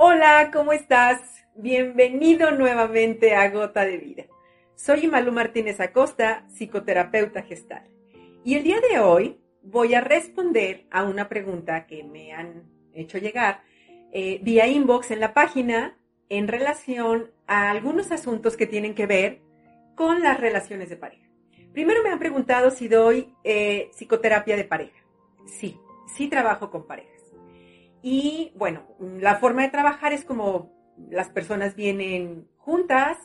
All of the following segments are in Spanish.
Hola, ¿cómo estás? Bienvenido nuevamente a Gota de Vida. Soy Malu Martínez Acosta, psicoterapeuta gestal. Y el día de hoy voy a responder a una pregunta que me han hecho llegar eh, vía inbox en la página en relación a algunos asuntos que tienen que ver con las relaciones de pareja. Primero me han preguntado si doy eh, psicoterapia de pareja. Sí, sí trabajo con parejas. Y bueno, la forma de trabajar es como las personas vienen juntas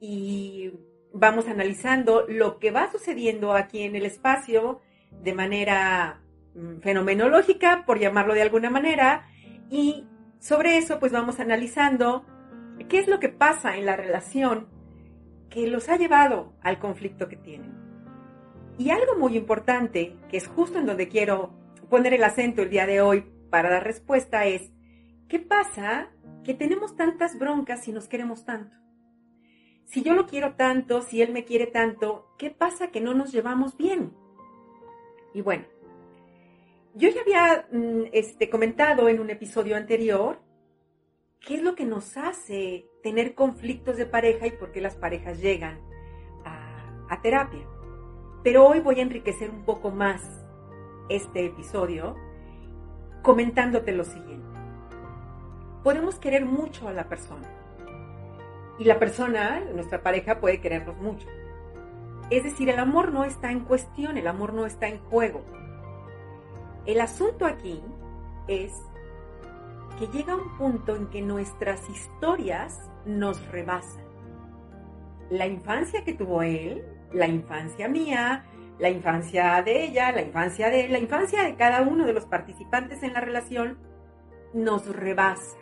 y vamos analizando lo que va sucediendo aquí en el espacio de manera mm, fenomenológica, por llamarlo de alguna manera, y sobre eso pues vamos analizando qué es lo que pasa en la relación que los ha llevado al conflicto que tienen. Y algo muy importante, que es justo en donde quiero poner el acento el día de hoy para dar respuesta es, ¿qué pasa que tenemos tantas broncas si nos queremos tanto? Si yo lo quiero tanto, si él me quiere tanto, ¿qué pasa que no nos llevamos bien? Y bueno, yo ya había mm, este, comentado en un episodio anterior qué es lo que nos hace tener conflictos de pareja y por qué las parejas llegan a, a terapia. Pero hoy voy a enriquecer un poco más este episodio comentándote lo siguiente. Podemos querer mucho a la persona y la persona, nuestra pareja, puede querernos mucho. Es decir, el amor no está en cuestión, el amor no está en juego. El asunto aquí es que llega un punto en que nuestras historias nos rebasan. La infancia que tuvo él, la infancia mía, la infancia de ella, la infancia de la infancia de cada uno de los participantes en la relación nos rebasa.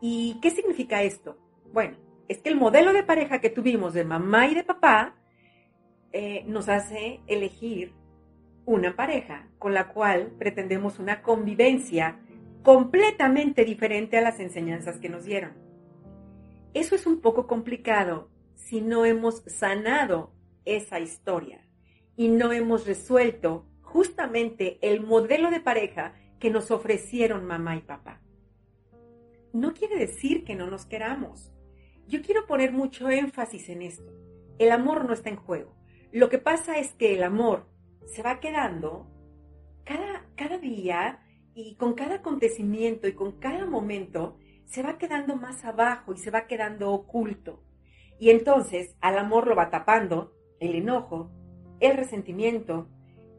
¿Y qué significa esto? Bueno, es que el modelo de pareja que tuvimos de mamá y de papá eh, nos hace elegir una pareja con la cual pretendemos una convivencia completamente diferente a las enseñanzas que nos dieron. Eso es un poco complicado si no hemos sanado esa historia y no hemos resuelto justamente el modelo de pareja que nos ofrecieron mamá y papá. No quiere decir que no nos queramos. Yo quiero poner mucho énfasis en esto. El amor no está en juego. Lo que pasa es que el amor se va quedando cada, cada día y con cada acontecimiento y con cada momento se va quedando más abajo y se va quedando oculto. Y entonces al amor lo va tapando el enojo, el resentimiento,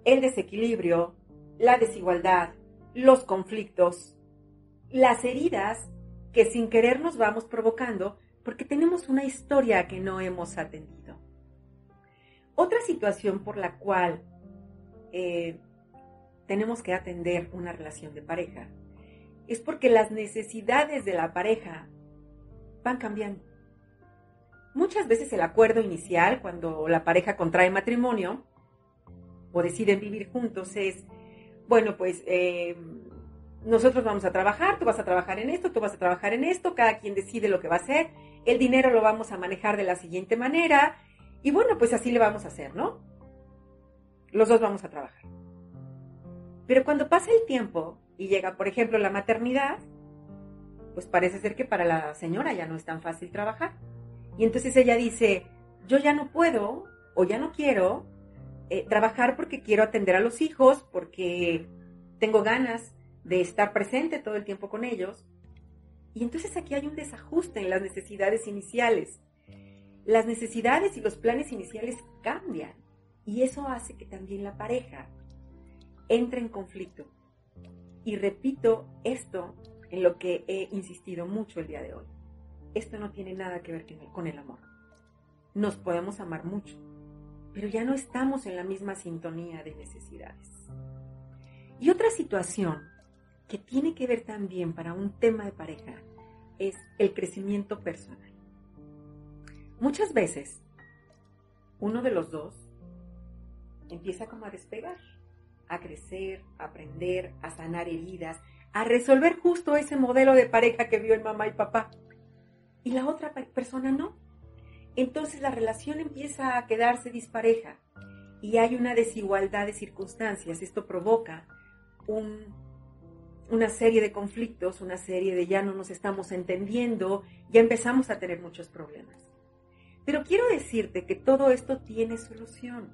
el desequilibrio, la desigualdad, los conflictos, las heridas que sin querer nos vamos provocando porque tenemos una historia que no hemos atendido. Otra situación por la cual eh, tenemos que atender una relación de pareja es porque las necesidades de la pareja van cambiando. Muchas veces el acuerdo inicial, cuando la pareja contrae matrimonio o deciden vivir juntos, es, bueno, pues eh, nosotros vamos a trabajar, tú vas a trabajar en esto, tú vas a trabajar en esto, cada quien decide lo que va a hacer, el dinero lo vamos a manejar de la siguiente manera y bueno, pues así le vamos a hacer, ¿no? Los dos vamos a trabajar. Pero cuando pasa el tiempo y llega, por ejemplo, la maternidad, pues parece ser que para la señora ya no es tan fácil trabajar. Y entonces ella dice, yo ya no puedo o ya no quiero eh, trabajar porque quiero atender a los hijos, porque tengo ganas de estar presente todo el tiempo con ellos. Y entonces aquí hay un desajuste en las necesidades iniciales. Las necesidades y los planes iniciales cambian y eso hace que también la pareja entre en conflicto. Y repito esto en lo que he insistido mucho el día de hoy esto no tiene nada que ver con el amor. Nos podemos amar mucho, pero ya no estamos en la misma sintonía de necesidades. Y otra situación que tiene que ver también para un tema de pareja es el crecimiento personal. Muchas veces uno de los dos empieza como a despegar, a crecer, a aprender, a sanar heridas, a resolver justo ese modelo de pareja que vio en mamá y papá. Y la otra persona no. Entonces la relación empieza a quedarse dispareja y hay una desigualdad de circunstancias. Esto provoca una serie de conflictos, una serie de ya no nos estamos entendiendo, ya empezamos a tener muchos problemas. Pero quiero decirte que todo esto tiene solución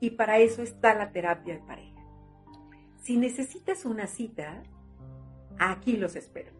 y para eso está la terapia de pareja. Si necesitas una cita, aquí los espero.